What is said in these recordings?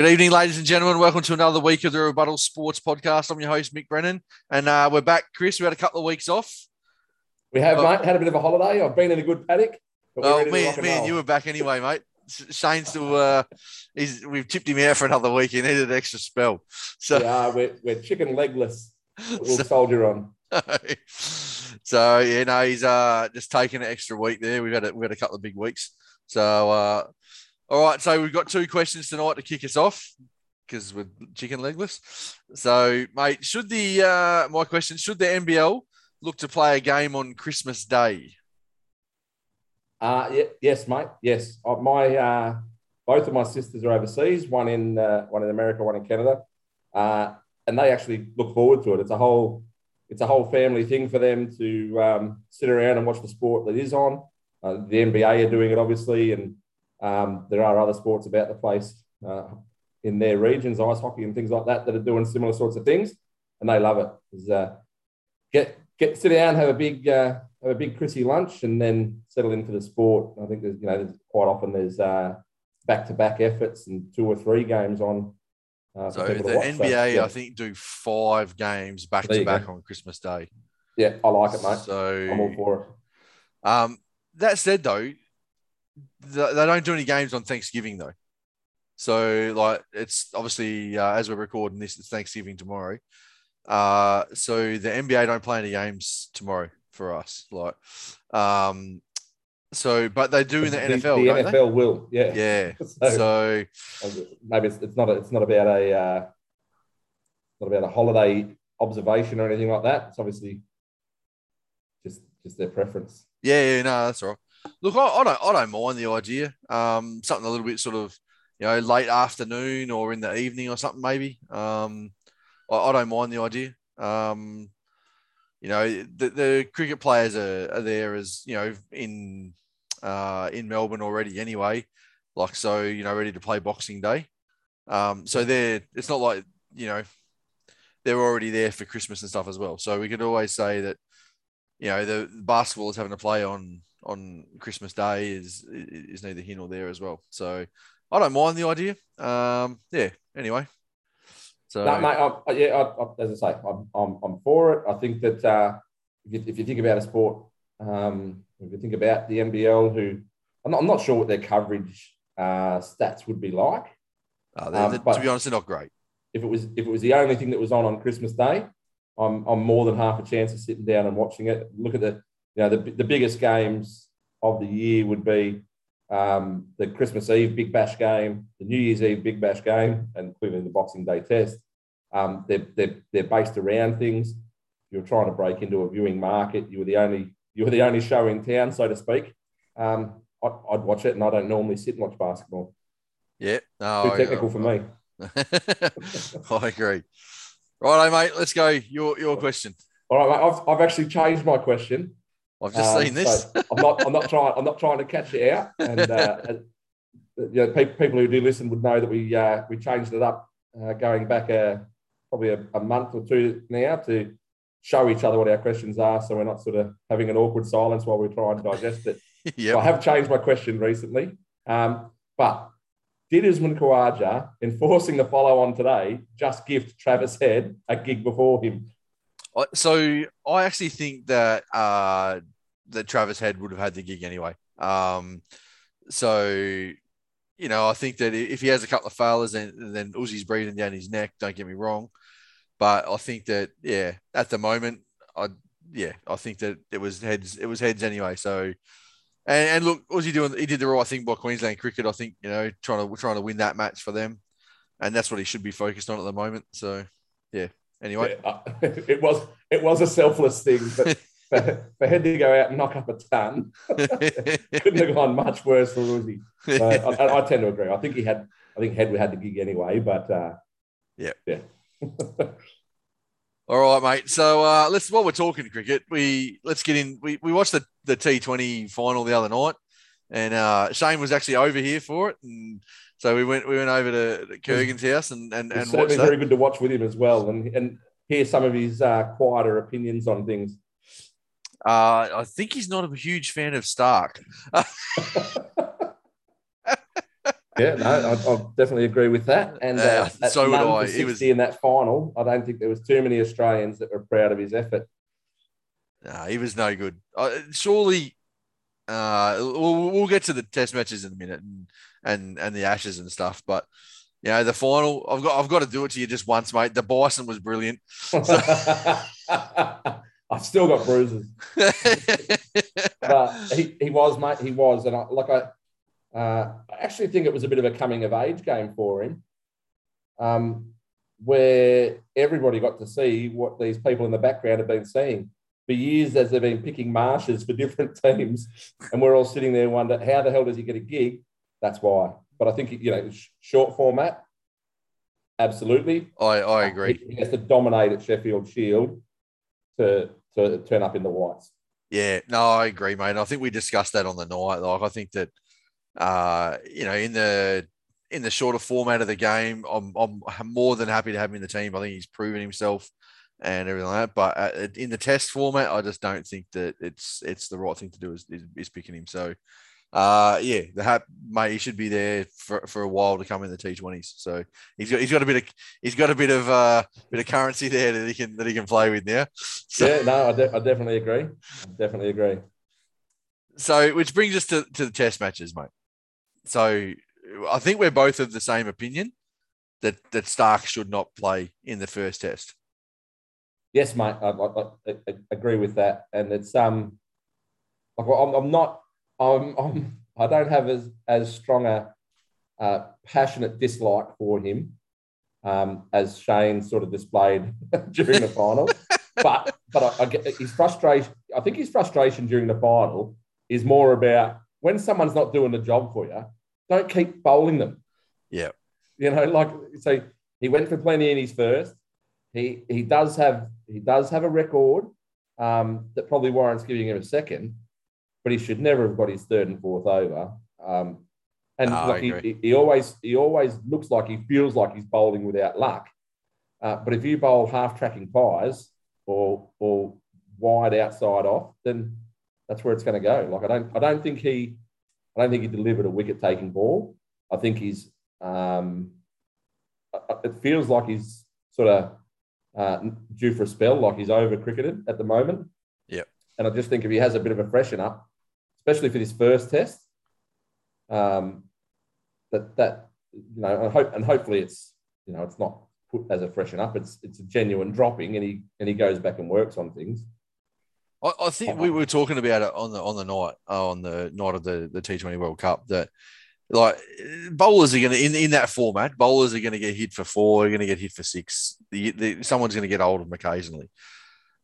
Good evening, ladies and gentlemen. Welcome to another week of the Rebuttal Sports Podcast. I'm your host, Mick Brennan, and uh, we're back. Chris, we had a couple of weeks off. We have, oh. mate, had a bit of a holiday. I've been in a good paddock. Well, me, me and you were back anyway, mate. Shane's still, uh, he's, we've tipped him out for another week. He needed an extra spell. So yeah, we're, we're chicken legless. We'll so, soldier on. so yeah, no, he's uh, just taking an extra week there. We've had a, we had a couple of big weeks. So uh, all right, so we've got two questions tonight to kick us off because we're chicken legless. So, mate, should the uh, my question should the NBL look to play a game on Christmas Day? Uh, yes, mate. Yes, uh, my uh, both of my sisters are overseas. One in uh, one in America, one in Canada, uh, and they actually look forward to it. It's a whole it's a whole family thing for them to um, sit around and watch the sport that is on. Uh, the NBA are doing it, obviously, and um, there are other sports about the place uh, in their regions, ice hockey and things like that, that are doing similar sorts of things, and they love it. Uh, get get sit down, have a big uh, have a big Chrissy lunch, and then settle into the sport. I think there's you know there's quite often there's back to back efforts and two or three games on. Uh, so the NBA, so, yeah. I think, do five games back to back on Christmas Day. Yeah, I like it, mate. So I'm all for it. Um, that said, though, they don't do any games on Thanksgiving though. So like it's obviously uh, as we're recording this, it's Thanksgiving tomorrow. Uh, so the NBA don't play any games tomorrow for us. Like, um, so but they do in the, the NFL. The NFL they? will, yeah, yeah. so, so, maybe it's, it's not a, it's not about a uh, not about a holiday observation or anything like that. It's obviously just just their preference. Yeah, yeah, no, that's all right. Look, I, I, don't I don't mind the idea. Um, something a little bit sort of you know late afternoon or in the evening or something maybe. Um, I, I don't mind the idea. Um, you know, the, the cricket players are, are there as you know in uh, in Melbourne already anyway. Like so, you know, ready to play Boxing Day. Um, so they're it's not like you know they're already there for Christmas and stuff as well. So we could always say that you know the basketball is having to play on on Christmas Day is is neither here nor there as well. So I don't mind the idea. Um, yeah. Anyway. So no, mate, I, yeah, I, I, as I say, I'm, I'm, I'm for it. I think that uh, if, you, if you think about a sport, um, if you think about the NBL, who I'm not, I'm not sure what their coverage uh, stats would be like. Uh, they're, they're, um, to be honest, they're not great. If it was if it was the only thing that was on on Christmas Day, I'm, I'm more than half a chance of sitting down and watching it. Look at the you know, the, the biggest games of the year would be um, the Christmas Eve Big Bash game, the New Year's Eve Big Bash game, and clearly the Boxing Day Test. Um, they're, they're, they're based around things. You're trying to break into a viewing market. You were the only you were the only show in town, so to speak. Um, I'd, I'd, watch it, and I don't normally sit and watch basketball. Yeah, no, too technical I, for me. I agree. Right, mate. Let's go. Your your question. All right, mate. I've, I've actually changed my question. I've just um, seen this. So I'm not. I'm not trying. I'm not trying to catch you out. And uh, you know, people, people who do listen would know that we uh, we changed it up uh, going back a probably a, a, month or two now to show each other what our questions are, so we're not sort of having an awkward silence while we try and digest it. yep. So I have changed my question recently, um, but did Usman Khawaja enforcing the follow on today just gift Travis Head a gig before him? So I actually think that uh, that Travis Head would have had the gig anyway. Um, so you know, I think that if he has a couple of failures, then then Uzi's breathing down his neck. Don't get me wrong, but I think that yeah, at the moment, I yeah, I think that it was heads. It was heads anyway. So, and, and look, Uzi doing? He did the right thing by Queensland cricket. I think you know, trying to trying to win that match for them, and that's what he should be focused on at the moment. So. Anyway, yeah, uh, it was it was a selfless thing, but for, for Head to go out and knock up a ton, couldn't have gone much worse for Uzi. So I, I, tend to agree. I think he had. I think Head had the gig anyway, but uh, yeah, yeah. All right, mate. So uh, let's while we're talking cricket, we let's get in. We, we watched the, the T Twenty final the other night, and uh, Shane was actually over here for it, and so we went we went over to, Kurgan's house and and, and certainly very good to watch with him as well, and and hear some of his uh, quieter opinions on things. Uh, I think he's not a huge fan of Starc. yeah, no, I, I definitely agree with that. And uh, Yeah, so would I. He was- 60 in that final. I don't think there was too many Australians that were proud of his effort. Nah, he was no good. Uh, surely, uh, we'll, we'll get to the test matches in a minute and, and and the ashes and stuff. But you know, the final, I've got I've got to do it to you just once, mate. The Bison was brilliant. I've still got bruises. but he, he was, mate. He was, and I, like I, uh, I actually think it was a bit of a coming of age game for him, um, where everybody got to see what these people in the background have been seeing for years as they've been picking marshes for different teams, and we're all sitting there wondering how the hell does he get a gig? That's why. But I think you know, short format, absolutely. I I agree. He has to dominate at Sheffield Shield to to turn up in the whites. Yeah, no, I agree, mate. I think we discussed that on the night. Like, I think that, uh, you know, in the in the shorter format of the game, I'm I'm more than happy to have him in the team. I think he's proven himself and everything like that. But uh, in the test format, I just don't think that it's it's the right thing to do is is, is picking him. So, uh, yeah, the hat, mate, he should be there for, for a while to come in the T20s. So he's got he's got a bit of he's got a bit of uh bit of currency there that he can that he can play with now. So, Yeah, no, I, de- I definitely agree. I definitely agree. So, which brings us to, to the test matches, mate. So, I think we're both of the same opinion that that Starc should not play in the first test. Yes, mate, I, I, I, agree with that. And it's um, like well, I'm, I'm not, I'm, I'm, I don't have as as strong a uh, passionate dislike for him um, as Shane sort of displayed during the final. but but I, I get his frustration. I think his frustration during the final is more about when someone's not doing the job for you, don't keep bowling them. Yeah. You know, like so he went for plenty in his first. He he does have he does have a record um, that probably warrants giving him a second, but he should never have got his third and fourth over. Um, and like he, he, always he always looks like he feels like he's bowling without luck. Uh, but if you bowl half tracking pies or or wide outside off, then that's where it's going to go. Like I don't I don't think he I don't think he delivered a wicket taking ball. I think he's um, it feels like he's sort of uh, due for a spell, like he's over cricketed at the moment. Yeah. And I just think if he has a bit of a freshen up, especially for this first test, um, that that you know, and hope and hopefully it's you know it's not put as a freshen up. It's it's a genuine dropping, and he and he goes back and works on things. I, I think we were talking about it on the on the night uh, on the night of the the T Twenty World Cup that like bowlers are going to in, in that format, bowlers are going to get hit for four, are going to get hit for six. The, the, someone's going to get hold of them occasionally.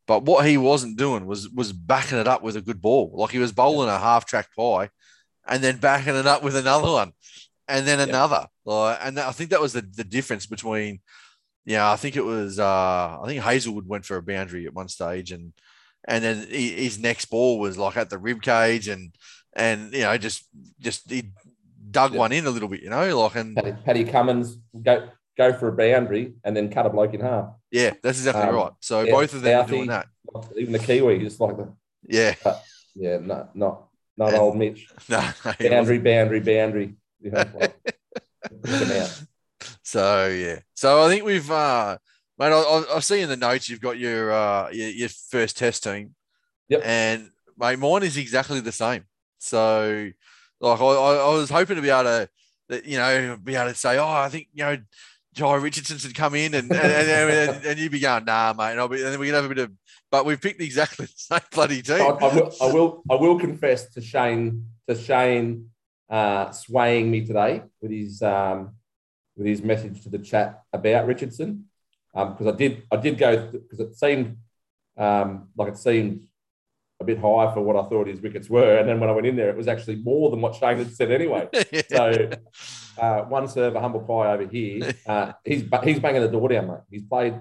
But what he wasn't doing was was backing it up with a good ball. Like he was bowling a half track pie, and then backing it up with another one, and then Yeah. another. Like, and I think that was the, the difference between. Yeah, I think it was. Uh, I think Hazlewood went for a boundary at one stage, and and then he, his next ball was like at the rib cage, and and you know just just he dug Yeah. one in a little bit, you know, like and Paddy, Paddy Cummins go go for a boundary and then cut a bloke in half. yeah, that's exactly Um, right. So yeah, both of them Southee- doing that. Even the Kiwi, just like the Yeah, yeah, no, not not And- old Mitch. no, no. Boundary, boundary, boundary. You know, like, push them out. So yeah, so I think we've, uh, mate. I, I, I see in the notes you've got your uh your, your first test team. Yep. And mate, mine is exactly the same. So like I, I, was hoping to be able to, you know, be able to say, oh, I think you know. Jhye Richardson should come in and and, and, and, and you'd be going, nah, mate. And, I'll be, and then we can have a bit of, but we've picked exactly the same bloody team. I, I will, I will, I will confess to Shane, to Shane, uh, swaying me today with his, um, with his message to the chat about Richardson, because I did, I did go because it seemed um, like it seemed bit high for what I thought his wickets were, and then when I went in there, it was actually more than what Shane had said anyway. So uh, one serve, a humble pie over here. Uh, he's he's banging the door down, mate. He's played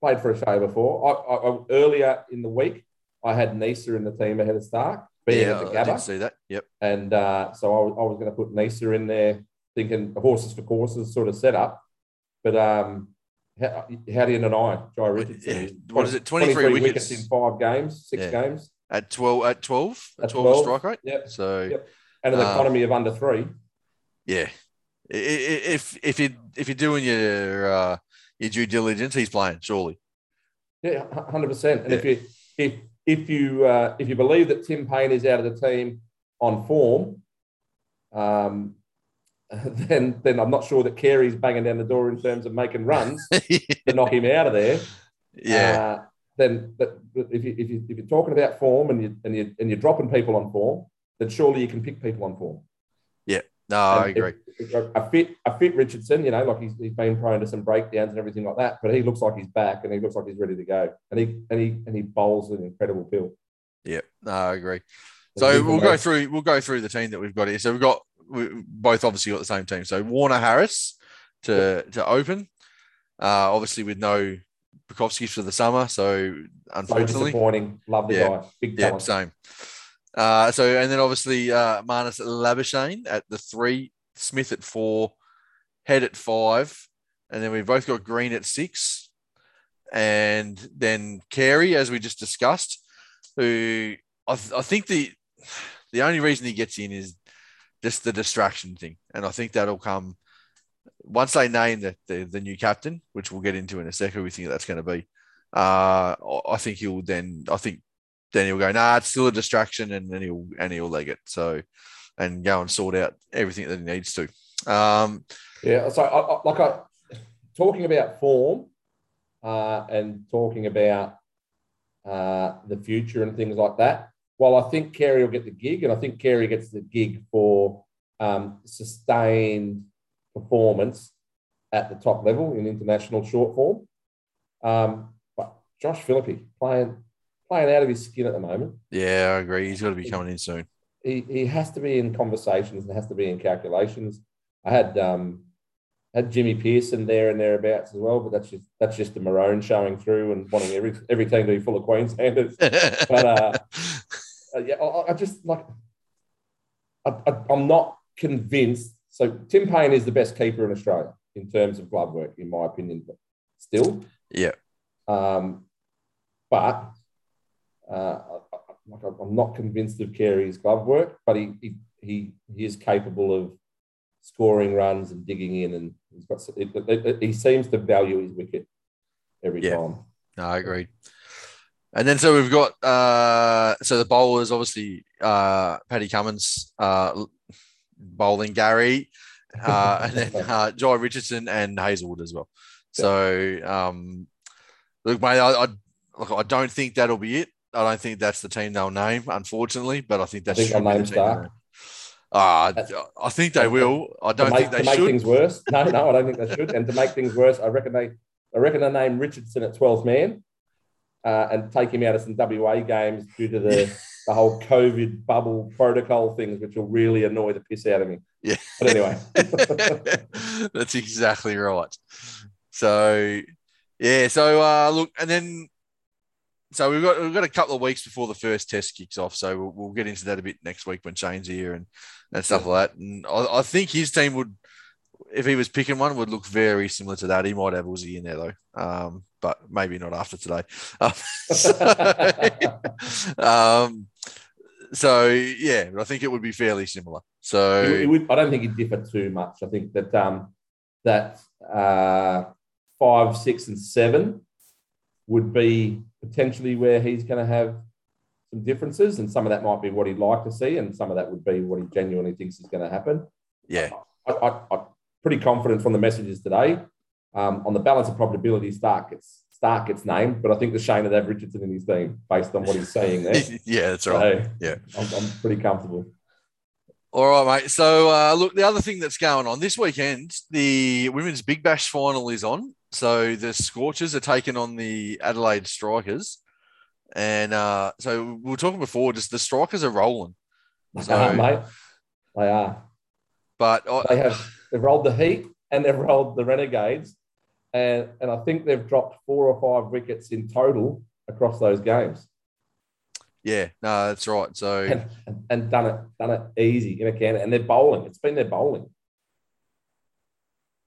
played for a show before. I, I, I- earlier in the week, I had Neser in the team ahead of Starc, being yeah, at the I did Gabba, see that. Yep. and uh, so I was, I was going to put Neser in there, thinking horses for courses sort of setup. But um, how, how do you deny Jhye Richardson? yeah, what is it, 23 wickets? in five games, six Yeah. games, At 12, at 12, at At 12, 12, strike rate. yeah So, Yep. and an Um, economy of under three. yeah. if if you if you're doing your uh, your due diligence, he's playing surely. Yeah, hundred percent. And yeah. if you if if you uh, if you believe that Tim Paine is out of the team on form, um, then then I'm not sure that Carey's banging down the door in terms of making runs yeah. to knock him out of there. Yeah. Uh, then but if you if you if you're talking about form and you and you and you're dropping people on form, then surely you can pick people on form. Yeah. No, and I agree. If, a fit a fit Richardson, you know, like he's, he's been prone to some breakdowns and everything like that, but he looks like he's back and he looks like he's ready to go. And he and he and he bowls an incredible pill. Yeah, no, I agree. So we'll go through we'll go through the team that we've got here. So we've got we both obviously got the same team. So Warner Harris to to open, uh, obviously with no Pucovski for the summer. So unfortunately, so disappointing. Love the yeah, guy. Big yeah, same. Uh, so and then obviously uh, Marnus Labuschagne at the three, Smith at four, Head at five, and then we've both got Green at six, and then Carey, as we just discussed, who I, th- I think the the only reason he gets in is just the distraction thing. And I think that'll come once they name the, the, the new captain, which we'll get into in a second. We think that's going to be. Uh, I think he'll then. I think then he'll go. Nah, it's still a distraction, and then he'll and he'll leg it. So, and go and sort out everything that he needs to. Um, yeah. So, I, I, like I talking about form uh, and talking about uh, the future and things like that Well, I think Carey will get the gig, and I think Carey gets the gig for um, sustained performance at the top level in international short form. Um, but Josh Philippe playing playing out of his skin at the moment. Yeah, I agree. He's got to be coming in soon. He, he has to be in conversations and has to be in calculations. I had um, had Jimmy Peirson there and thereabouts as well, but that's just that's just the maroon showing through and wanting every every team to be full of Queenslanders. but uh, uh, yeah, I, I, just like I I, am not convinced. So Tim Paine is the best keeper in Australia in terms of glove work, in my opinion. But still, yeah. Um, but uh, like I'm not convinced of Carey's glove work, but he, he he he is capable of scoring runs and digging in, and he's got it, it, it, he seems to value his wicket every yeah. time. No, I agree. And then so we've got uh, so the bowlers obviously uh, Paddy Cummins uh, bowling Gary, uh, and then uh, Jhye Richardson and Hazlewood as well. So um, look, mate, I, I, look, I don't think that'll be it. I don't think that's the team they'll name, unfortunately. But I think that's I think name Starc. Uh, I think they will. I don't make, think they to make should. things worse. No, no, I don't think they should. And to make things worse, I reckon they, I reckon they name Richardson at 12th man uh, and take him out of some WA games due to the, the whole COVID bubble protocol things, which will really annoy the piss out of me. Yeah. But anyway, that's exactly right. So, yeah. So, uh, look, and then, so we've got we've got a couple of weeks before the first test kicks off. So we'll, we'll get into that a bit next week when Shane's here and, and stuff like that. And I, I think his team would if he was picking one, would look very similar to that. He might have a Uzi in there though, um, but maybe not after today. Um, so, um, so, yeah, I think it would be fairly similar. So it, it would, I don't think it differ too much. I think that um, that uh, five, six, and seven would be potentially where he's going to have some differences, and some of that might be what he'd like to see, and some of that would be what he genuinely thinks is going to happen. Yeah. I, I, I, pretty confident from the messages today. Um, on the balance of probability, Starc gets Starc gets named, but I think the shame of have Richardson in his team based on what he's saying there. yeah, that's right. So yeah, I'm, I'm, pretty comfortable. All right, mate. So uh, look, the other thing that's going on this weekend, the women's Big Bash final is on. So the Scorchers are taking on the Adelaide Strikers, and uh, so we were talking before. Just the Strikers are rolling. So, are, mate. They are. But I, they have They've rolled the Heat and they've rolled the Renegades. And, and I think they've dropped four or five wickets in total across those games. Yeah, no, that's right. So and, and done it, done it easy in a can, and they're bowling. It's been their bowling.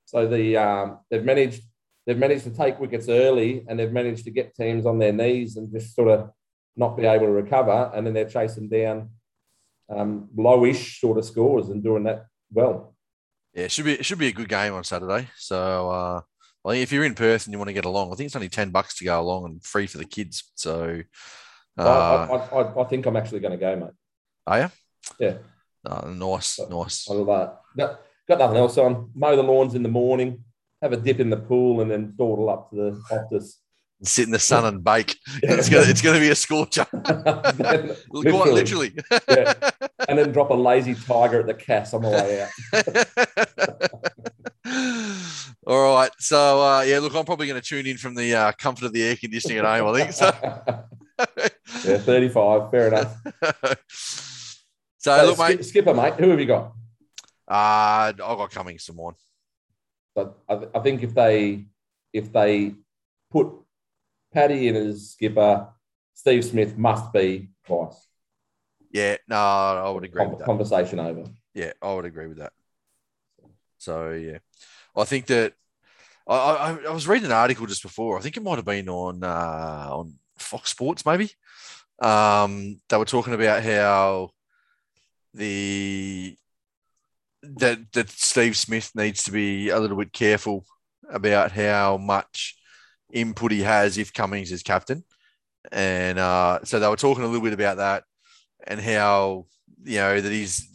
So the um, they've managed they've managed to take wickets early, and they've managed to get teams on their knees and just sort of not be able to recover, and then they're chasing down um, lowish sort of scores and doing that well. Yeah, it should be it should be a good game on Saturday. So uh, I think if you're in Perth and you want to get along, I think it's only ten bucks to go along and free for the kids. So I, uh, I, I, I think I'm actually going to go, mate. are you? Yeah. Uh, nice, nice. I'll, uh, got, got nothing else on. Mow the lawns in the morning, have a dip in the pool, and then dawdle up to the Optus. Sit in the sun and bake. It's gonna it's gonna be a scorcher. Quite literally. Yeah. And then drop a lazy tiger at the Cass on the way out. All right. So uh, yeah, look, I'm probably going to tune in from the uh, comfort of the air conditioning at home. I think so. yeah, 35. Fair enough. so So, look, mate. Skipper, mate, who have you got? Uh, I got Cummins some more. But I, I think if they if they put Paddy in as skipper, Steve Smith must be twice. Yeah, no, I would agree with Con- that. conversation over. Yeah, I would agree with that. So yeah, I think that I, I, I was reading an article just before. I think it might have been on uh, on Fox Sports, maybe. Um, they were talking about how the that that Steve Smith needs to be a little bit careful about how much input he has if Cummins is captain, and uh, so they were talking a little bit about that and how you know that he's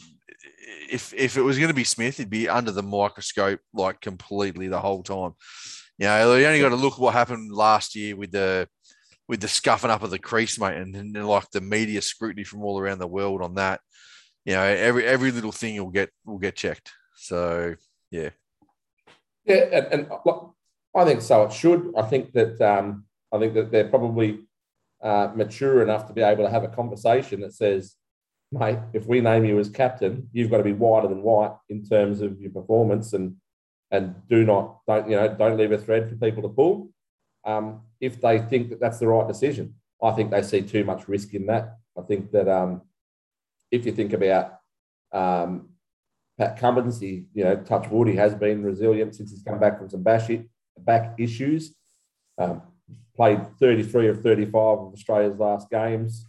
if if it was going to be Smith, he'd be under the microscope like completely the whole time. You know, you only got to look at what happened last year with the with the scuffing up of the crease, mate, and, and like the media scrutiny from all around the world on that. You know, every every little thing will get will get checked. So yeah, Yeah, and, and I think so. It should. I think that um, I think that they're probably uh, mature enough to be able to have a conversation that says, "Mate, if we name you as captain, you've got to be whiter than white in terms of your performance, and and do not don't you know don't leave a thread for people to pull." Um, if they think that that's the right decision, I think they see too much risk in that. I think that um, if you think about um, Pat Cummins, he, you know, touch wood, he has been resilient since he's come back from some it, back issues. Um, played 33 of 35 of Australia's last games.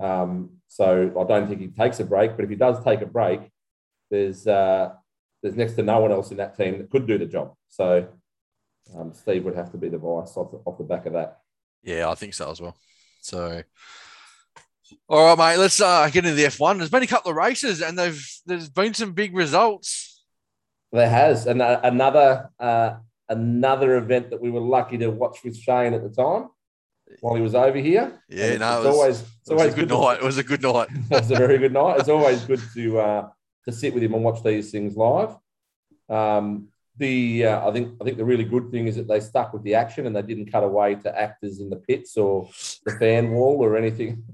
Um, so I don't think he takes a break, but if he does take a break, there's uh, there's next to no one else in that team that could do the job. So um, Steve would have to be the vice off the, off the back of that. yeah, I think so as well. So. All right, mate. Let's uh, get into the F1. There's been a couple of races, and they've there's been some big results. There has, and uh, another uh, another event that we were lucky to watch with Shane at the time while he was over here. Yeah, And no, it's it was, always it's it was a always good to- night. It was a good night. it was a very good night. It's always good to uh, to sit with him and watch these things live. Um, the uh, I think I think the really good thing is that they stuck with the action and they didn't cut away to actors in the pits or the fan wall or anything.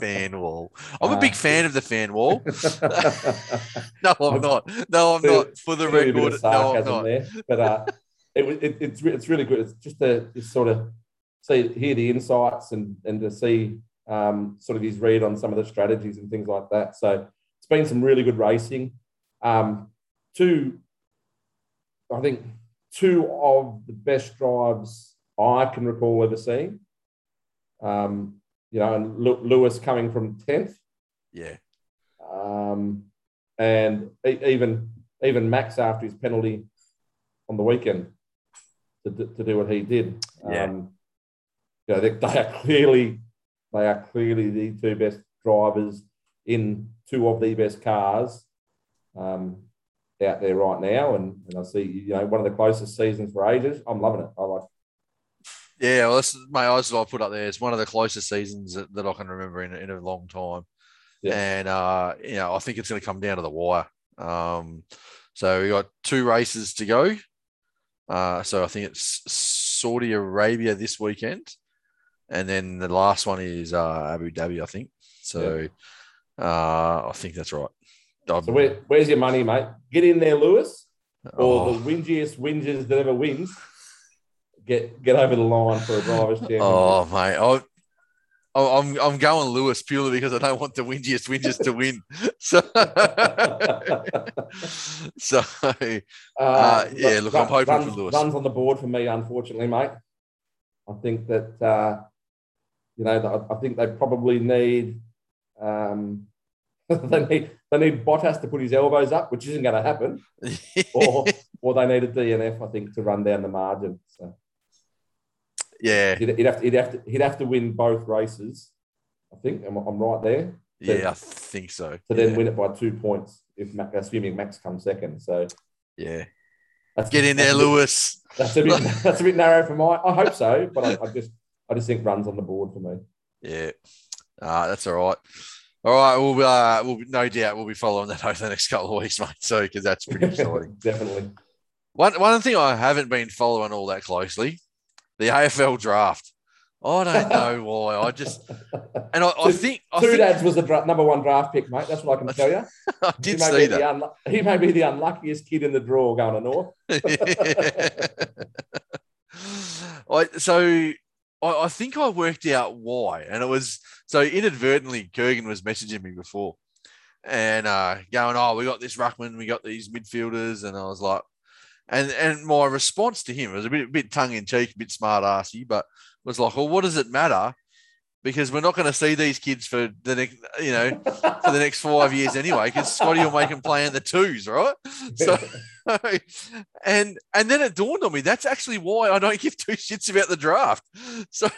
fan wall. I'm a big fan of the fan wall. No, I'm not. No, I'm not. For the record, no, I'm not. there, but uh, it, was- it, it's it's really good. It's just to just sort of see hear the insights and and to see um, sort of his read on some of the strategies and things like that. So it's been some really good racing. Um, two, I think, two of the best drives I can recall ever seeing. Um, you know, and Lew- Lewis coming from tenth Yeah, um, and even even Max after his penalty on the weekend to, do- to do what he did. Yeah. Um, you know, they, they are clearly they are clearly the two best drivers in two of the best cars um, out there right now, and, and I see you know one of the closest seasons for ages. I'm loving it. I like. yeah. Well, that's my eyes that I put up there. It's one of the closest seasons that, that I can remember in, in a long time. Yeah. And uh, you know, I think it's going to come down to the wire. Um, so we got two races to go. Uh, so I think it's Saudi Arabia this weekend, and then the last one is uh, Abu Dhabi, I think. So uh, I think that's right. I'm- So where, where's your money, mate? Get in there, Lewis. or oh, the whingiest whingers that ever wins get get over the line for a drivers' championship. oh, mate, I- I'm I'm going Lewis purely because I don't want the wingiest wingers to win. So, so Uh, yeah, look, I'm hoping runs, for Lewis. Runs on the board for me, unfortunately, mate. I think that uh, you know I, I think they probably need um, they need they need Bottas to put his elbows up, which isn't going to happen, or or they need a DNF, I think, to run down the margin. So yeah, he'd, he'd have to he'd have to he'd have to win both races. I think I'm, I'm right there. yeah, I think so. To yeah. then win it by two points, if Max, assuming Max comes second. So yeah, that's, get in there, that's a bit- Lewis. That's a bit that's a bit narrow for my. I hope so, but I, I just I just think runs on the board for me. Yeah, uh, that's all right. All right, we'll uh, we'll no doubt we'll be following that over the next couple of weeks, mate. So because that's pretty exciting. Definitely. One one thing I haven't been following all that closely, the AFL draft. I don't know why. I just and I, I think I Two think dads was the dra- number one draft pick, mate. That's what I can tell you. I He did may, see be that. unlu- he may be the unluckiest kid in the draw going to North. I, so I, I think I worked out why, and it was so inadvertently. Kurgan was messaging me before, and uh, going, "Oh, we got this ruckman, we got these midfielders," and I was like, and and my response to him was a bit, a bit tongue in cheek, a bit smart assy, but was like, "Well, what does it matter?" Because we're not going to see these kids for the next, you know, for the next five years anyway. Because Scotty will make them play in the twos, right? So, and and then it dawned on me that's actually why I don't give two shits about the draft. So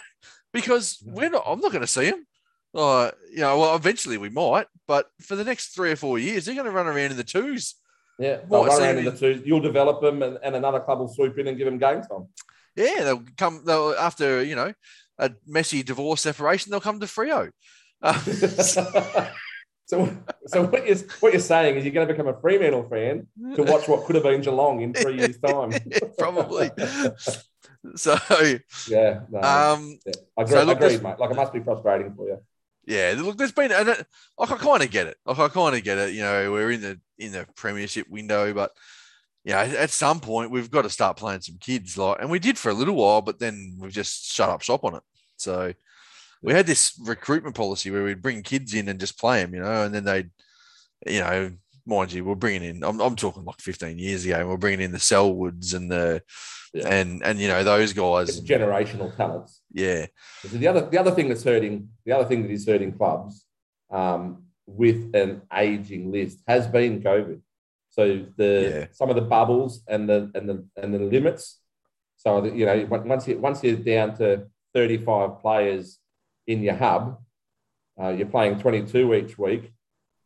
because we're not, I'm not going to see them. Uh, you know, well, eventually we might, but for the next three or four years, they're going to run around in the twos. Yeah, they'll What, so around in you- the two. You'll develop them, and, and another club will swoop in and give them game time. Yeah, they'll come. They'll after you know a messy divorce separation, they'll come to Freo. Uh, so, so what you're what you're saying is you're going to become a Fremantle fan to watch what could have been Geelong in three years' time. probably. So, Yeah, no, um, yeah. I agree, so look, agreed, this- mate. Like it must be frustrating for you. Yeah, look, there's been, and it, like, I kind of get it. Like, I kind of get it. You know, we're in the in the premiership window, but yeah, at some point we've got to start playing some kids. Like, and we did for a little while, but then we've just shut up shop on it. So we had this recruitment policy where we'd bring kids in and just play them, you know, and then they'd, you know, mind you, we're bringing in. I'm, I'm talking like 15 years ago. We're bringing in the Selwoods and the Yeah. and and you know those It's guys. generational talents. Yeah, So the other the other thing that's hurting the other thing that is hurting clubs um, with an aging list has been COVID. So the Yeah. some of the bubbles and the and the and the limits. So that, you know once you once you're down to 35 players in your hub, uh, you're playing 22 each week.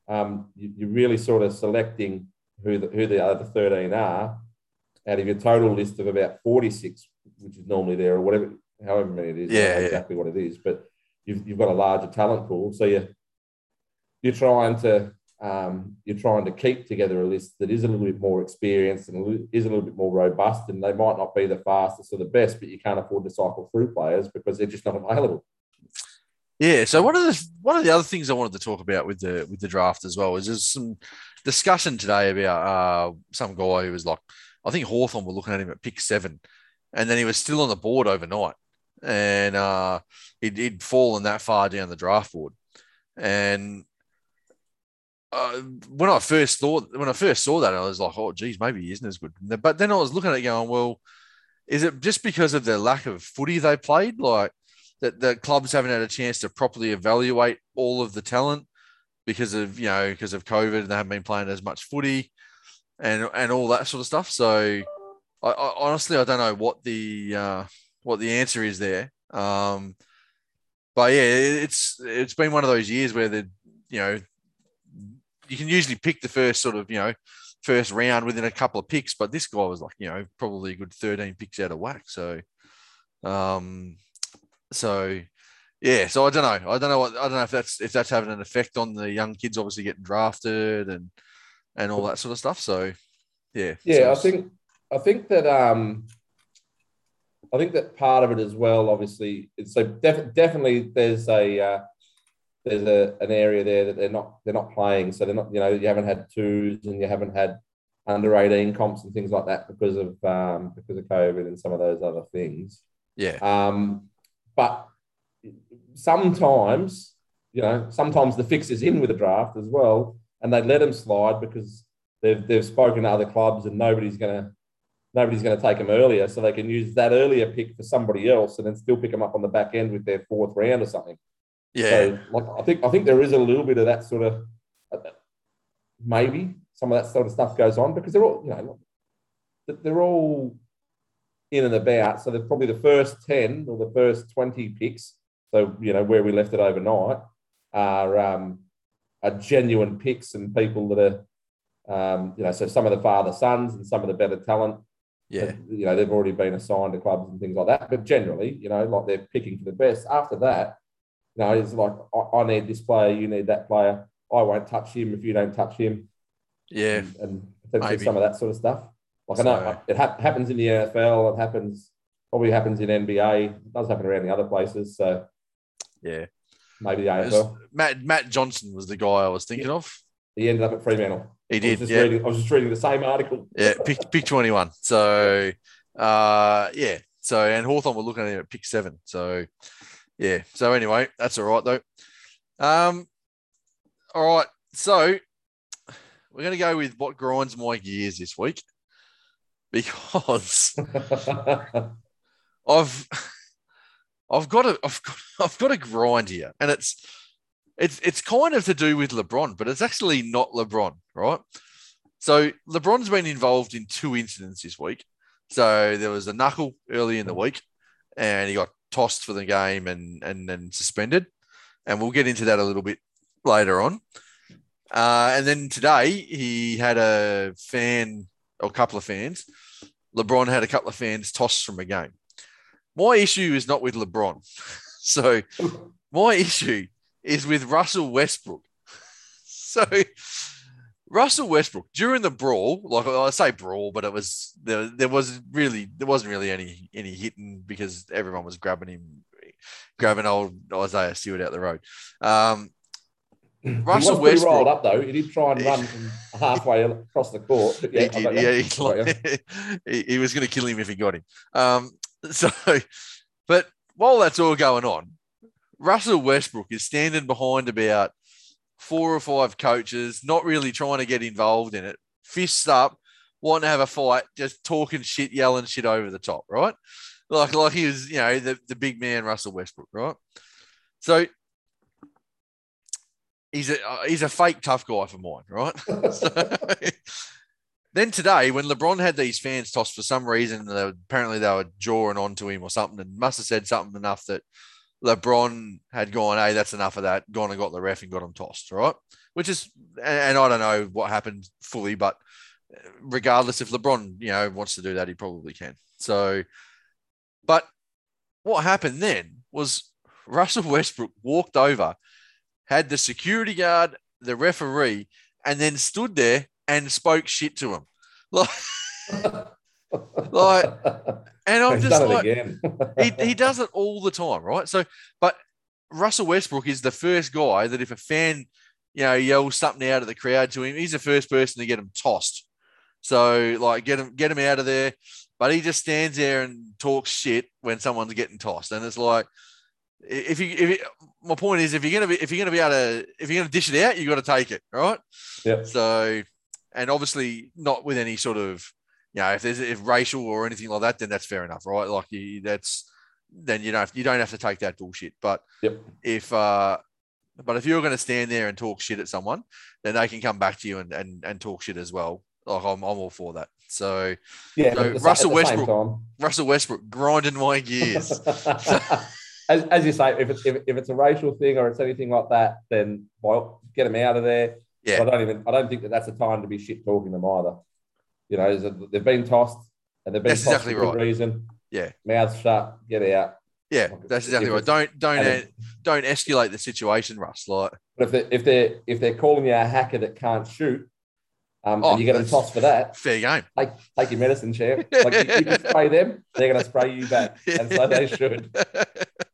Um, you, you're really sort of selecting who the, who the other 13 are out of your total list of about 46, which is normally there or whatever, however many it is. I don't Yeah, yeah. exactly what it is, but you've, you've got a larger talent pool. So you you're trying to um, you're trying to keep together a list that is a little bit more experienced and is a little bit more robust. And they might not be the fastest or the best, but you can't afford to cycle through players because they're just not available. Yeah. So one of the one of the other things I wanted to talk about with the with the draft as well is there's some discussion today about uh, some guy who was like, I think Hawthorn were looking at him at pick seven, and then he was still on the board overnight, and uh, he'd, he'd fallen that far down the draft board, and. Uh, when I first thought, when I first saw that, I was like, "Oh, geez, maybe he isn't as good." But then I was looking at it, going, "Well, is it just because of the lack of footy they played? Like, that the clubs haven't had a chance to properly evaluate all of the talent because of you know because of COVID and they haven't been playing as much footy and and all that sort of stuff. So I, I honestly I don't know what the uh, what the answer is there. Um, but yeah, it- it's it's been one of those years where the you know you can usually pick the first sort of you know first round within a couple of picks, but this guy was like you know probably a good thirteen picks out of whack. So um, so yeah, so I don't know. I don't know what I don't know if that's if that's having an effect on the young kids obviously getting drafted and and all that sort of stuff. So yeah. Yeah, I think I think that um, I think that part of it as well. Obviously, it's so def- definitely there's a uh, there's a an area there that they're not they're not playing. So they're not you know you haven't had twos and you haven't had under 18 comps and things like that because of um, because of COVID and some of those other things. yeah. Um, but sometimes, you know, sometimes the fix is in with a draft as well, and they let them slide because they've they've spoken to other clubs and nobody's gonna nobody's gonna take them earlier, so they can use that earlier pick for somebody else and then still pick them up on the back end with their fourth round or something. Yeah. So, like, I think I think there is a little bit of that sort of maybe some of that sort of stuff goes on because they're all, you know, they're all in and about. So they're probably the first 10 or the first 20 picks. So, you know, where we left it overnight are, um, are genuine picks and people that are, um, you know, so some of the father sons and some of the better talent. Yeah. You know, they've already been assigned to clubs and things like that. But generally, you know, like they're picking for the best. After that, you know, it's like, I, I need this player, you need that player. I won't touch him if you don't touch him. Yeah. And, and essentially some of that sort of stuff. Like I know it ha- happens in the NFL, it happens probably happens in NBA, it does happen around the other places. So Yeah. Maybe the AFL. Matt Matt Johnson was the guy I was thinking of. He ended up at Fremantle. He I was did. Yeah. reading. I was just reading the same article. Yeah. Pick pick 21. So uh yeah. So and Hawthorn were looking at him at pick seven. So yeah. So anyway, that's all right though. Um all right. So we're gonna go with what grinds my gears this week because I've I've got a I've got, I've got a grind here, and it's it's it's kind of to do with LeBron, but it's actually not LeBron, right? So LeBron's been involved in two incidents this week. So there was a knuckle early in the week, and he got tossed for the game and and then suspended, and we'll get into that a little bit later on. Uh, and then today he had a fan or a couple of fans. LeBron had a couple of fans tossed from a game. My issue is not with LeBron. So my issue is with Russell Westbrook. So Russell Westbrook during the brawl, like I say brawl, but it was there, there was really there wasn't really any any hitting because everyone was grabbing him, grabbing old Isaiah Stewart out the road. Um, Russell he Westbrook- rolled up though. He did try and run halfway across the court. Yeah, he did. Yeah, he, like- he, he was going to kill him if he got him. Um, so, but while that's all going on, Russell Westbrook is standing behind about four or five coaches, not really trying to get involved in it, fists up, wanting to have a fight, just talking shit, yelling shit over the top, right? Like, like he was, you know, the, the big man, Russell Westbrook, right? So he's a uh, he's a fake tough guy for mine, right? So, then today, when LeBron had these fans tossed for some reason, they apparently they were jawing onto him or something, and must have said something enough that LeBron had gone, "Hey, that's enough of that." Gone and got the ref and got him tossed, right? Which is, and, I don't know what happened fully, but uh, regardless, if LeBron, you know, wants to do that, he probably can. So, but what happened then was Russell Westbrook walked over, had the security guard, the referee, and then stood there and spoke shit to him. Like, Like, and I'm He's just like, he, he does it all the time, right? So, but Russell Westbrook is the first guy that if a fan, you know, yells something out of the crowd to him, he's the first person to get him tossed. So, like, get him, get him out of there. But he just stands there and talks shit when someone's getting tossed, and it's like, if you, if you, my point is, if you're gonna be, if you're gonna be able to, if you're gonna dish it out, you got to take it, right? Yep. So, and obviously not with any sort of, you know, if there's if racial or anything like that, then that's fair enough, right? Like you, that's then you don't you don't have to take that bullshit. But Yep. if uh, but if you're going to stand there and talk shit at someone, then they can come back to you and and, and talk shit as well. Like I'm, I'm all for that. So Yeah, So but at the sa- Russell Westbrook- Russell Westbrook grinding my gears. as, as you say, if it's if, if it's a racial thing or it's anything like that, then well, get them out of there. Yeah. I don't even. I don't think that that's the time to be shit talking them either. You know, they've been tossed and they've been That's tossed exactly for good right. reason. Yeah. mouths shut, get out. Yeah, that's exactly right. Don't don't if- don't escalate the situation, Russ. Like But if they if they if they're calling you a hacker that can't shoot, um, Oh, and you get them that's- tossed for that, fair game. take take your medicine, champ. Like you, you can spray them, they're going to spray you back, and so they should.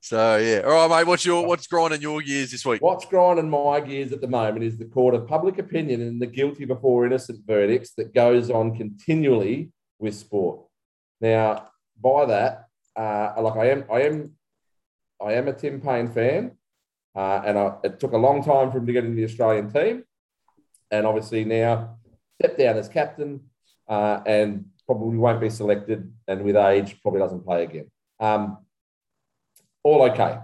so yeah, all right, mate. What's your what's grinding your gears this week? What's grinding my gears at the moment is the court of public opinion and the guilty before innocent verdicts that goes on continually with sport. Now, by that, uh, like I am, I am, I am a Tim Paine fan, uh, and I, it took a long time for him to get into the Australian team, and obviously now stepped down as captain, uh, and probably won't be selected, and with age probably doesn't play again. Um, all okay,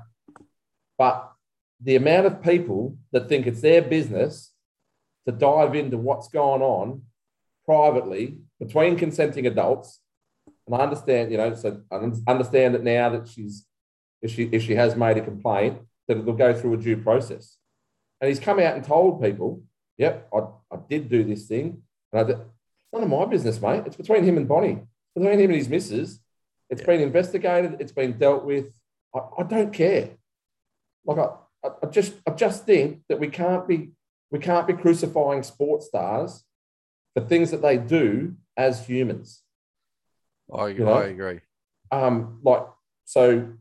but the amount of people that think it's their business to dive into what's going on privately between consenting adults. And I understand, you know, so I understand that now that she's, if she, if she has made a complaint, that it'll go through a due process. And he's come out and told people, yep, I, I did do this thing. And I did, it's none of my business, mate. It's between him and Bonnie, between him and his missus. It's yeah. been investigated. It's been dealt with. I, I don't care. Like I, I just, I just think that we can't be, we can't be crucifying sports stars for things that they do as humans. I, you know? I agree. Um, like so,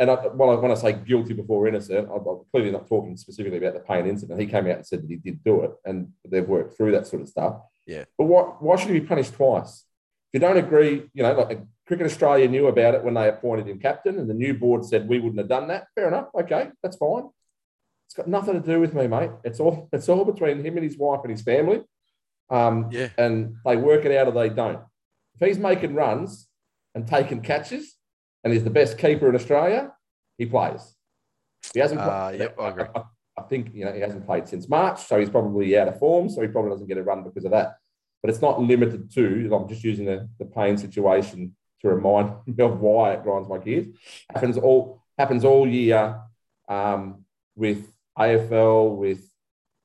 and I, well, when I say guilty before innocent, I'm, I'm clearly not talking specifically about the Paine incident. He came out and said that he did do it, and they've worked through that sort of stuff. Yeah. But why, why should he be punished twice? If you don't agree, you know, like Cricket Australia knew about it when they appointed him captain, and the new board said we wouldn't have done that. Fair enough. Okay, that's fine. It's got nothing to do with me, mate. It's all it's all between him and his wife and his family. Um, yeah. And they work it out or they don't. If he's making runs and taking catches, and he's the best keeper in Australia, he plays. He hasn't. Uh, yep, I agree. I, I think you know he hasn't played since March, so he's probably out of form. So he probably doesn't get a run because of that. But it's not limited to. I'm just using the, the Paine situation to remind me of why it grinds my gears. Happens all happens all year um, with AFL, with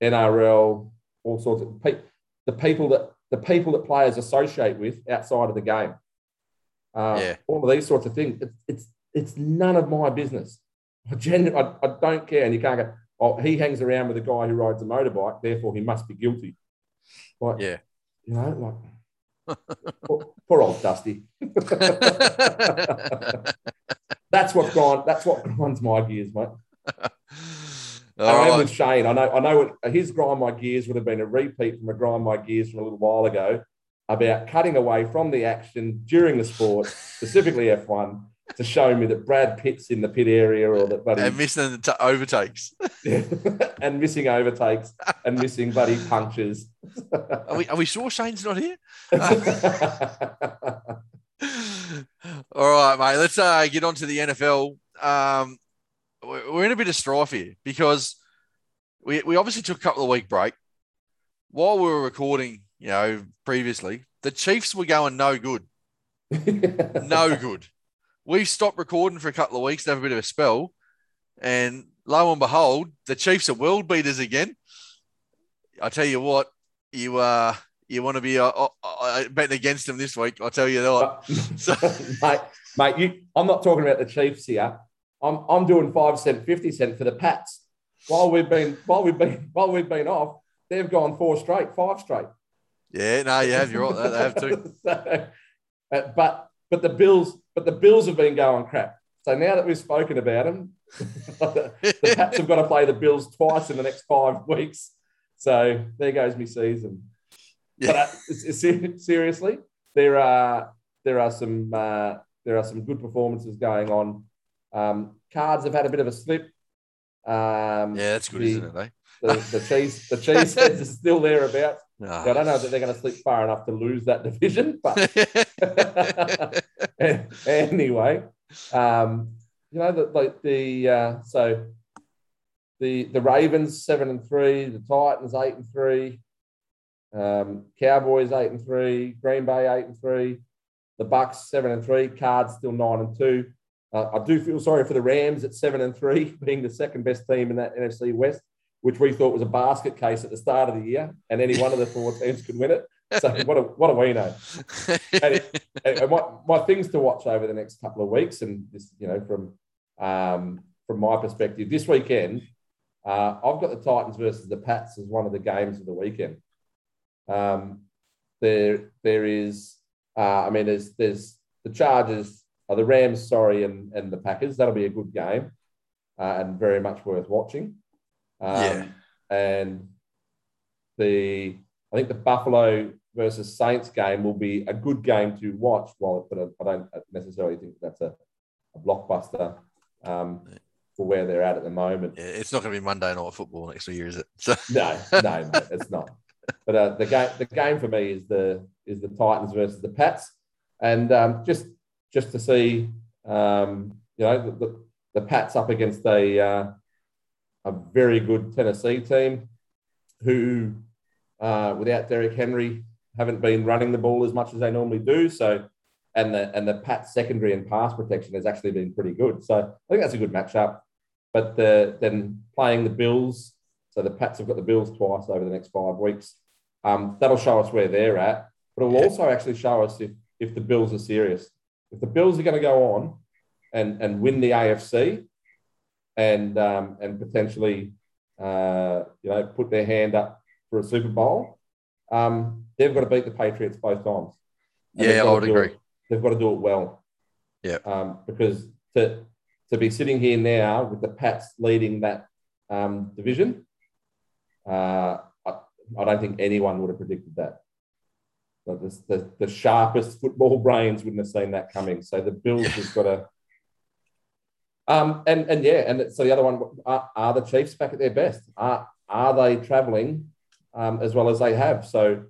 NRL, all sorts of pe- the people that the people that players associate with outside of the game. Uh, yeah. All of these sorts of things. It's it's, it's none of my business. I, genu- I, I don't care, and you can't go. Oh, he hangs around with a guy who rides a motorbike, therefore he must be guilty. Like, yeah, you know, like poor, poor, old Dusty. that's what grind. That's what grinds my gears, mate. I am with Shane. I know. I know. What, his grind my gears would have been a repeat from a grind my gears from a little while ago about cutting away from the action during the sport, specifically F1, to show me that Brad Pitt's in the pit area or that buddy and missing the t- overtakes, and missing overtakes and missing buddy punches. are, we, are we sure Shane's not here? All right, mate. Let's uh, get on to the NFL. Um, we're in a bit of strife here because we, we obviously took a couple of week break while we were recording. You know, previously the Chiefs were going no good, no good we stopped recording for a couple of weeks to have a bit of a spell. And lo and behold, the Chiefs are world beaters again. I tell you what, you uh you want to be uh, uh, uh, betting against them this week. I tell you that. so, mate, mate, you, I'm not talking about the Chiefs here. I'm I'm doing five cent, fifty cent for the Pats. While we've been while we've been while we've been off, they've gone four straight, five straight. Yeah, no, you have. You're right. They have too. so, uh, but but the Bills, but the Bills have been going crap. So now that we've spoken about them, the Pats have got to play the Bills twice in the next five weeks. So there goes me season. Yeah. But uh, seriously, there are there are some uh, there are some good performances going on. Um, cards have had a bit of a slip. Um, yeah, that's good, the, isn't it? Eh? The, the cheese the cheese is still there about. Oh. I don't know that they're going to slip far enough to lose that division, but anyway, um, you know the like the uh, so the the Ravens seven and three, the Titans eight and three, um, Cowboys eight and three, Green Bay eight and three, the Bucks seven and three, Cards still nine and two. Uh, I do feel sorry for the Rams at seven and three, being the second best team in that NFC West which we thought was a basket case at the start of the year, and any one of the four teams could win it. So what do, what do we know? And, and my, my things to watch over the next couple of weeks, and this, you know, from um, from my perspective, this weekend, uh, I've got the Titans versus the Pats as one of the games of the weekend. Um, there, there is, uh, I mean, there's there's the Chargers, uh, the Rams, sorry, and and the Packers. That'll be a good game, uh, and very much worth watching. Um, yeah. And the I think the Buffalo versus Saints game will be a good game to watch. While but I don't necessarily think that's a, a blockbuster um, for where they're at at the moment. Yeah, it's not going to be Monday night football next year, is it? So. no, no, mate, it's not. But uh, the game, the game for me is the is the Titans versus the Pats, and um, just just to see, um, you know, the, the, the Pats up against a uh, a very good Tennessee team who, uh, without Derrick Henry, haven't been running the ball as much as they normally do. So, and the and the Pat secondary and pass protection has actually been pretty good. So I think that's a good matchup. But the, then playing the Bills, so the Pats have got the Bills twice over the next five weeks. Um, that'll show us where they're at, but it'll also actually show us if if the Bills are serious. If the Bills are going to go on and and win the AFC, and um, and potentially uh, you know put their hand up for a Super Bowl, um, they've got to beat the Patriots both times. And yeah, I would agree. It, they've got to do it well. Yeah. Um, because to to be sitting here now with the Pats leading that um, division, uh, I, I, don't think anyone would have predicted that. The, the, the, sharpest football brains wouldn't have seen that coming. So the Bills have got to. Um, and and yeah, and so the other one are, are the Chiefs back at their best? Are are they travelling um, as well as they have? So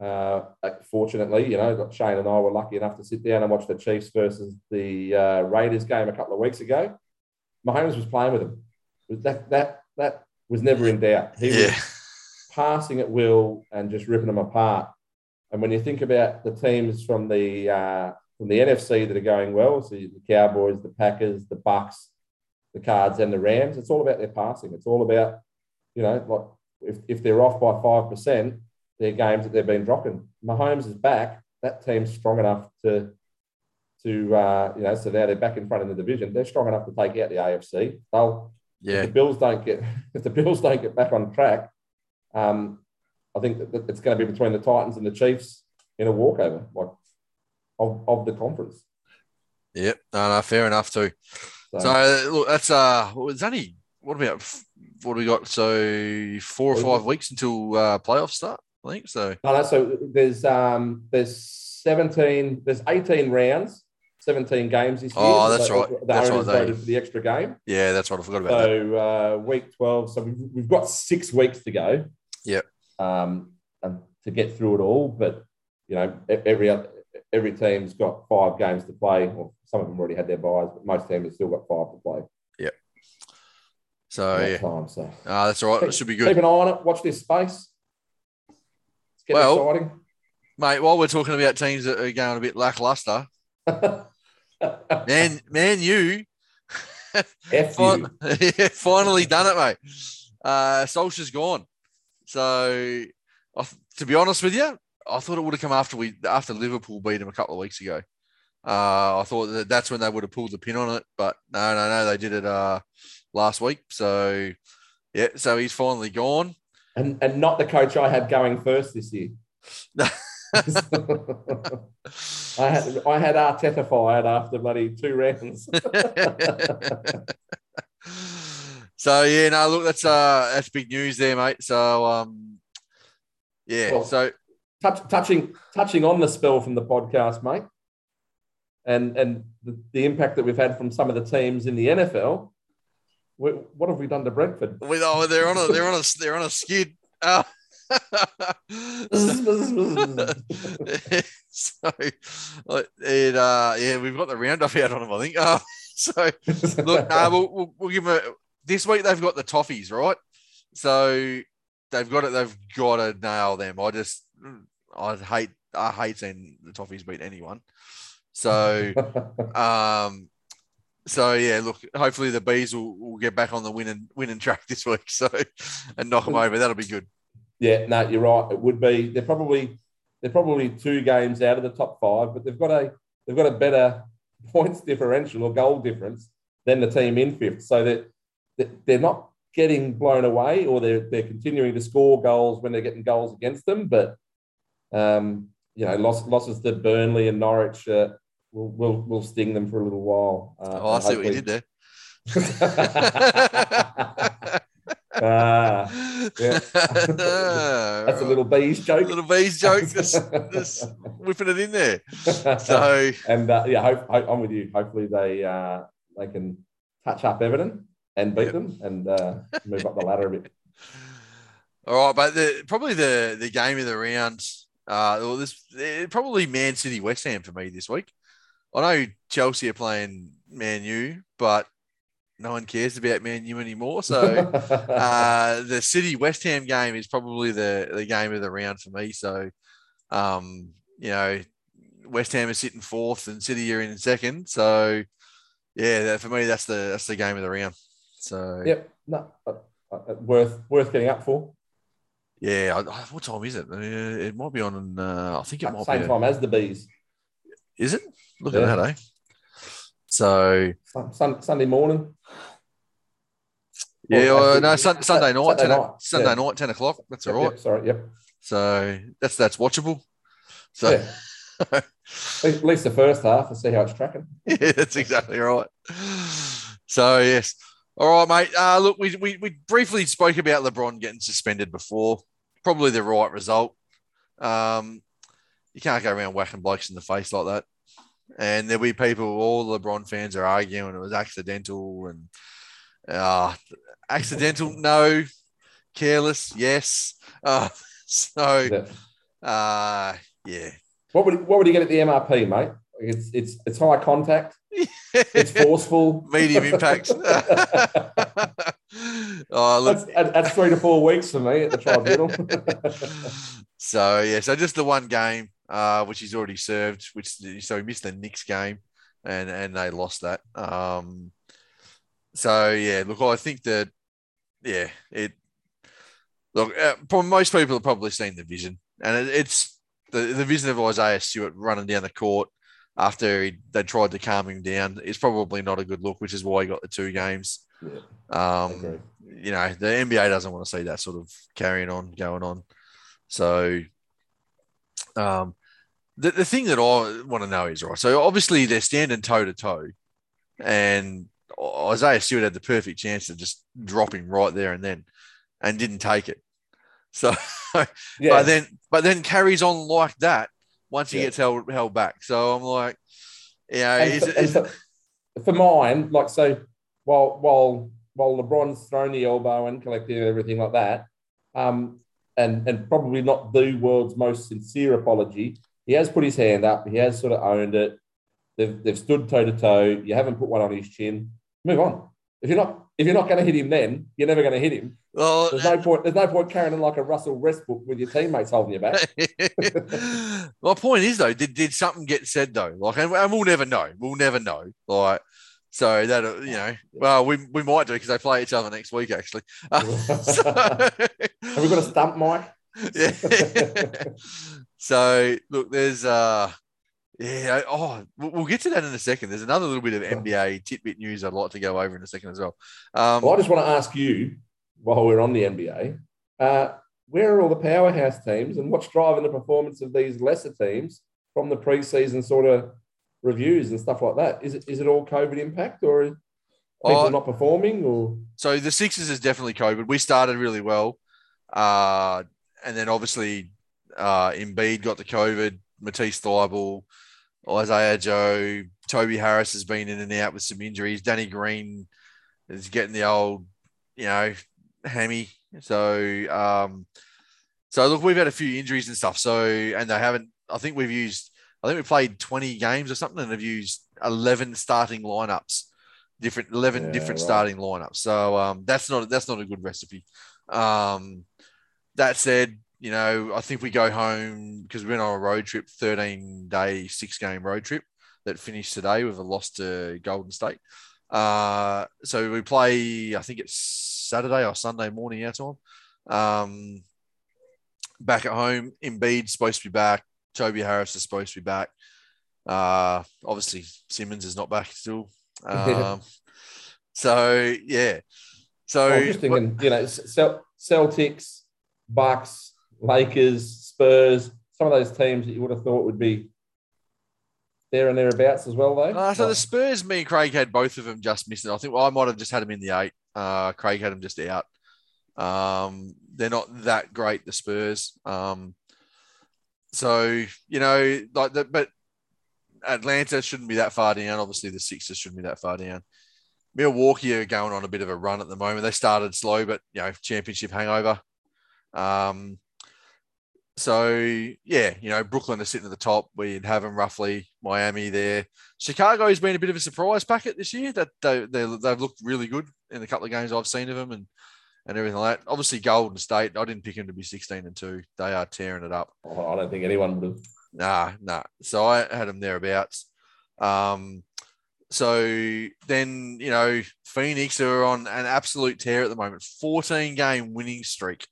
uh, fortunately, you know, Shane and I were lucky enough to sit down and watch the Chiefs versus the uh, Raiders game a couple of weeks ago. Mahomes was playing with them. That that that was never in doubt. He yeah. was passing at will and just ripping them apart. And when you think about the teams from the uh, from the NFC that are going well, so the Cowboys, the Packers, the Bucks, the Cards, and the Rams, it's all about their passing. It's all about, you know, like if, if they're off by five percent, their games that they've been dropping. Mahomes is back. That team's strong enough to, to uh, you know, so now they're back in front of the division. They're strong enough to take out the AFC. They'll, yeah. If the Bills don't get, if the Bills don't get back on track, um, I think that it's going to be between the Titans and the Chiefs in a walkover, like of, of the conference. Yep, no, no, fair enough too. So, so look, that's uh, it's only what about what do we got? So four or five weeks until uh, playoffs start. I think so. No, no, so there's um there's 17, there's 18 rounds, 17 games this year. Oh, that's right. The that's owners right. voted for the extra game. Yeah, that's right. I forgot about so, that. So uh, week 12. So we've, we've got six weeks to go. Yeah. Um, to get through it all, but you know, every other, every team's got five games to play. Well, some of them already had their byes, but most teams have still got five to play. Yep. So yeah, time, so uh, that's all right. It should be good. Keep an eye on it. Watch this space well, exciting. Mate, while we're talking about teams that are going a bit lackluster, man, man, you, finally done it, mate. Uh, Solskjaer's gone. So, to be honest with you, I thought it would have come after we after Liverpool beat him a couple of weeks ago. Uh, I thought that that's when they would have pulled the pin on it, but no, no, no, they did it uh, last week. So, yeah, so he's finally gone and and not the coach I had going first this year. I had I had Arteta fired after bloody two rounds. so yeah, no, look, that's uh that's big news there, mate. So um, yeah, well, so touch, touching touching on the spell from the podcast, mate, and and the, the impact that we've had from some of the teams in the NFL what have we done to Brentford? With, oh, they're on a they're on a they're on a skid. Oh. so, it, uh, yeah, we've got the roundup out on them, I think. Oh, so, look, we'll, we'll, we'll give them a, this week. They've got the toffees, right? So they've got it. They've got to nail them. I just, I hate, I hate seeing the toffees beat anyone. So, um, so yeah, look. Hopefully the bees will, will get back on the winning winning track this week. So and knock them over. That'll be good. Yeah, no, you're right. It would be. They're probably they're probably two games out of the top five, but they've got a they've got a better points differential or goal difference than the team in fifth. So that they're not getting blown away, or they're they're continuing to score goals when they're getting goals against them. But um, you know, loss, losses to Burnley and Norwich. Uh, we'll, we'll, we'll sting them for a little while. Uh, oh, I see what you did there. Ah, yeah. That's a little bees joke. A little bees joke. Just, just whipping it in there. So and uh, yeah, hope, hope, I'm with you. Hopefully they uh, they can touch up Everton and beat yep. them and uh, move up the ladder a bit. All right, but the, probably the the game of the round. Uh, well, this probably Man City West Ham for me this week. I know Chelsea are playing Man U, but no one cares about Man U anymore. So uh, the City West Ham game is probably the the game of the round for me. So um, you know, West Ham is sitting fourth and City are in second. So yeah, that, for me that's the that's the game of the round. So yep, no, uh, uh, worth worth getting up for. Yeah, I, what time is it? Uh, it might be on. Uh, I think it might same be. a- time as the bees. is it? Look Yeah. at that, eh? So Sun, sun, Sunday morning. yeah, well, no, sun, Sunday night, Saturday 10, o- night, Sunday yeah. night, ten o'clock. That's all Yep, right. yep, sorry, yep. So that's that's watchable. So Yeah. At least- at least the first half and see how it's tracking. yeah, that's exactly right. So yes, all right, mate. Uh, look, we, we we briefly spoke about LeBron getting suspended before. Probably the right result. Um, you can't go around whacking blokes in the face like that. And there'll be people, all LeBron fans are arguing it was accidental and uh, accidental, no, careless, yes. Uh, so Yeah. uh, yeah, What would what would you get at the MRP, mate? It's it's it's high contact. It's forceful. medium impact. oh, look, That's, that's three to four weeks for me at the tribunal. so yeah, so just the one game, uh, which he's already served, which so he missed the Knicks game, and and they lost that. Um, so yeah, look, I think that yeah, it look uh, for most people have probably seen the vision, and it, it's the the vision of Isaiah Stewart running down the court after he, they tried to calm him down is probably not a good look, which is why he got the two games. Yeah, Um, you know, the NBA doesn't want to see that sort of carrying on, going on. So, um, the, the thing that I want to know is right. So obviously they're standing toe to toe, and Isaiah Stewart had the perfect chance to just drop him right there and then, and didn't take it. So, yeah. but then, but then carries on like that once he Yeah. gets held held back. So I'm like, you know, for, for, for mine, like so, while while while LeBron's thrown the elbow and collected and everything like that, um, and and probably not the world's most sincere apology, he has put his hand up. He has sort of owned it. They've they've stood toe to toe. You haven't put one on his chin. Move on. If you're not if you're not going to hit him, then you're never going to hit him. well, There's no point. There's no point carrying like a Russell Westbrook with your teammates holding you back. My point is though, did, did something get said though? Like, and, and we'll never know. We'll never know. Like, so that uh, you know, well, we, we might do because they play each other next week actually. Uh, so, Have we got a stump, mic? yeah. so look, there's uh, yeah. Oh, we'll, get to that in a second. There's another little bit of NBA tidbit news I'd like to go over in a second as well. Um, Well, I just want to ask you, while we're on the NBA, uh, where are all the powerhouse teams and what's driving the performance of these lesser teams from the preseason sort of reviews and stuff like that? Is it, is it all COVID impact or people Oh. not performing or? So the Sixers is definitely COVID. We started really well, uh, and then obviously uh, Embiid got the COVID. Matisse Thybulle, Isaiah Joe, Toby Harris has been in and out with some injuries. Danny Green is getting the old, you know, hammy. So, um, so look, we've had a few injuries and stuff. So, and they haven't. I think we've used. I think we played twenty games or something, and have used eleven starting lineups different 11 Yeah, different right. starting lineups. So um, that's not that's not a good recipe. Um, that said, you know, I think we go home because we went on a road trip, 13 day, six game road trip that finished today with a loss to Golden State. Uh, so we play, I think it's Saturday or Sunday morning our time. Um, back at home, Embiid's supposed to be back. Toby Harris is supposed to be back. Uh, obviously Simmons is not back still. Um, so yeah, so I'm just thinking, you know, Celtics, Bucks, Lakers, Spurs, some of those teams that you would have thought would be there and thereabouts as well, though. Uh, so the Spurs, me and Craig had both of them just missing. I think well, I might have just had them in the eight. Uh, Craig had them just out. Um, they're not that great, the Spurs. Um, so you know, like the, but Atlanta shouldn't be that far down. Obviously, the Sixers shouldn't be that far down. Milwaukee are going on a bit of a run at the moment. They started slow, but you know, championship hangover. Um, so yeah, you know, Brooklyn are sitting at the top. We'd have them roughly. Miami there. Chicago's been a bit of a surprise packet this year. That they, they have looked really good in the couple of games I've seen of them, and and everything like that. Obviously, Golden State. I didn't pick them to be sixteen and two. They are tearing it up. Oh, I don't think anyone would have. Nah, nah. So I had them thereabouts. Um, so then you know Phoenix are on an absolute tear at the moment. Fourteen game winning streak.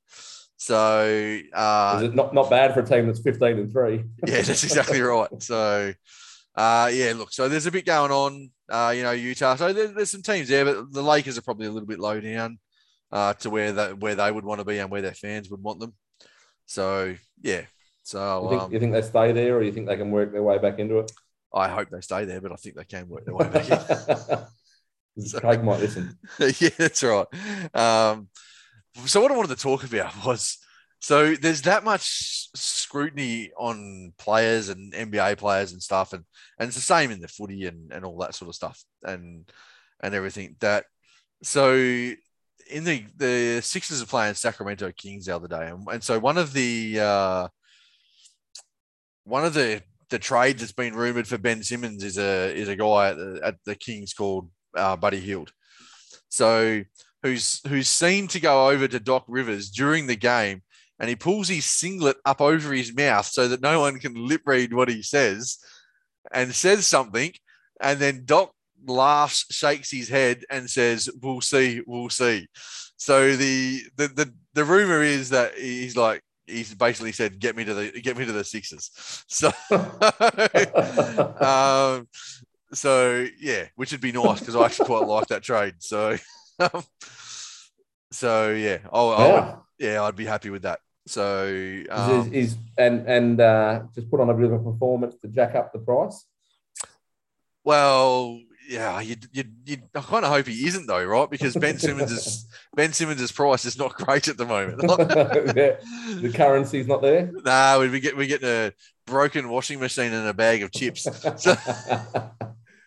So uh, is it not not bad for a team that's fifteen and three? yeah, that's exactly right. So. Uh, yeah, look, so there's a bit going on, uh, you know, Utah. So there, there's some teams there, but the Lakers are probably a little bit low down uh, to where that where they would want to be and where their fans would want them. So yeah, so you think, um, you think they stay there, or you think they can work their way back into it? I hope they stay there, but I think they can work their way back in. so, Craig might listen. yeah, that's right. Um, so what I wanted to talk about was so there's that much scrutiny on players and NBA players and stuff, and and it's the same in the footy and, and all that sort of stuff and and everything that so in the the Sixers are playing Sacramento Kings the other day, and, and so one of the uh, one of the the trades that's been rumored for Ben Simmons is a is a guy at the, at the Kings called uh, Buddy Hield. So who's who's seen to go over to Doc Rivers during the game, and he pulls his singlet up over his mouth so that no one can lip read what he says, and says something, and then Doc laughs, shakes his head, and says, "We'll see, we'll see." So the the the, the rumor is that he's like he's basically said, "Get me to the get me to the Sixers." So, um, so yeah, which would be nice because I actually quite like that trade. So, so yeah, I'll, yeah. yeah, I'd be happy with that. So um, is, is, and and uh, just put on a bit of a performance to jack up the price. Well, yeah, you you you I kind of hope he isn't though, right? Because Ben Simmons is Ben Simmons's price is not great at the moment. the currency's not there. Nah, we get we get a broken washing machine and a bag of chips. So,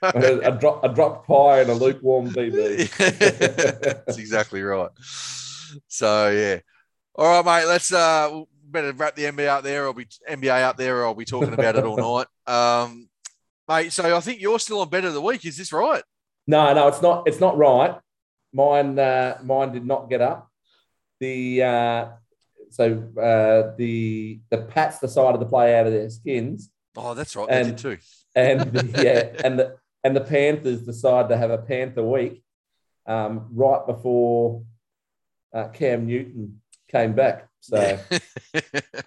a, a, drop, a dropped pie and a lukewarm BB. That's exactly right. So yeah, all right, mate. Let's uh better wrap the NBA out there. I'll be NBA out there. Or I'll be talking about it all night. Um, mate. So I think you're still on bet of the week. Is this right? No, no, it's not. It's not right. Mine, uh, mine did not get up. The uh, so uh, the the Pats decided to play out of their skins. Oh, that's right. And, they did too. And the, yeah, and the and the Panthers decided to have a Panther week um, right before uh, Cam Newton came back. So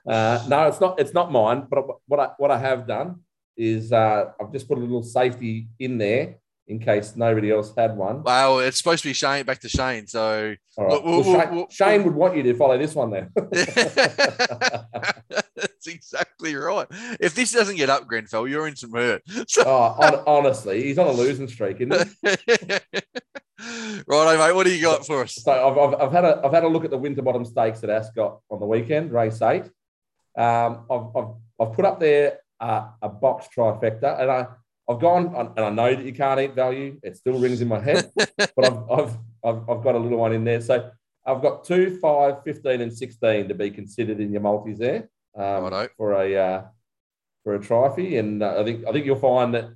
uh, no, it's not. It's not mine. But what I what I have done is uh, I've just put a little safety in there in case nobody else had one. Well, it's supposed to be Shane back to Shane. So right. we'll, well, Shane, we'll, Shane, would want you to follow this one then. That's exactly right. If this doesn't get up, Grenfell, you're in some hurt. So... oh, on, honestly, he's on a losing streak, isn't he? right, mate. What do you got for us? So I've, I've, I've, had a I've had a look at the Winterbottom Stakes at Ascot on the weekend, race eight. Um, I've, I've, I've put up there uh, a box trifecta. And I, I've gone, and I know that you can't eat value. It still rings in my head, but I've, I've, I've, I've, got a little one in there. So I've got two, five, 15, and 16 to be considered in your multis there um, for a uh, for a trophy. And uh, I think I think you'll find that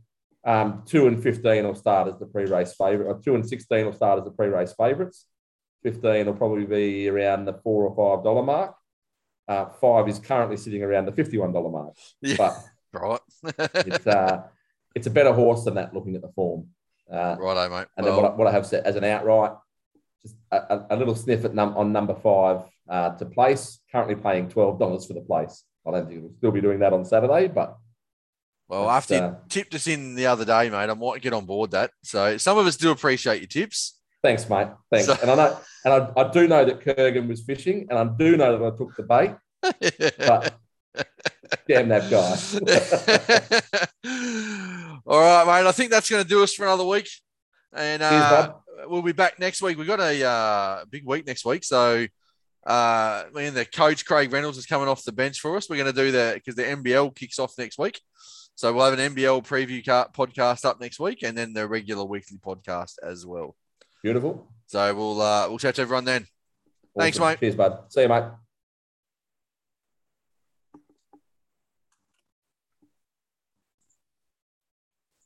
um, two and 15 will start as the pre-race favourite, or two and 16 will start as the pre-race favourites. 15 will probably be around the four or five dollar mark. Uh, five is currently sitting around the $51 mark. Yeah. But right. it's uh, it's a better horse than that. Looking at the form, uh, right, mate. And well, then what I, what I have set as an outright, just a, a little sniff at num- on number five uh, to place. Currently paying twelve dollars for the place. I don't think we'll still be doing that on Saturday, but. Well, after you uh, tipped us in the other day, mate, I might get on board that. So some of us do appreciate your tips. Thanks, mate. Thanks. So, and I know, and I, I do know that Kurgan was fishing, and I do know that I took the bait. but Damn that guy. All right, mate. I think that's going to do us for another week. And uh, we'll be back next week. We've got a uh, big week next week. So, uh, man, the coach Craig Reynolds is coming off the bench for us. We're going to do that because the NBL kicks off next week. So we'll have an NBL preview podcast up next week, and then the regular weekly podcast as well. Beautiful. So we'll uh, we'll chat to everyone then. Awesome. Thanks, mate. Cheers, bud. See you, mate.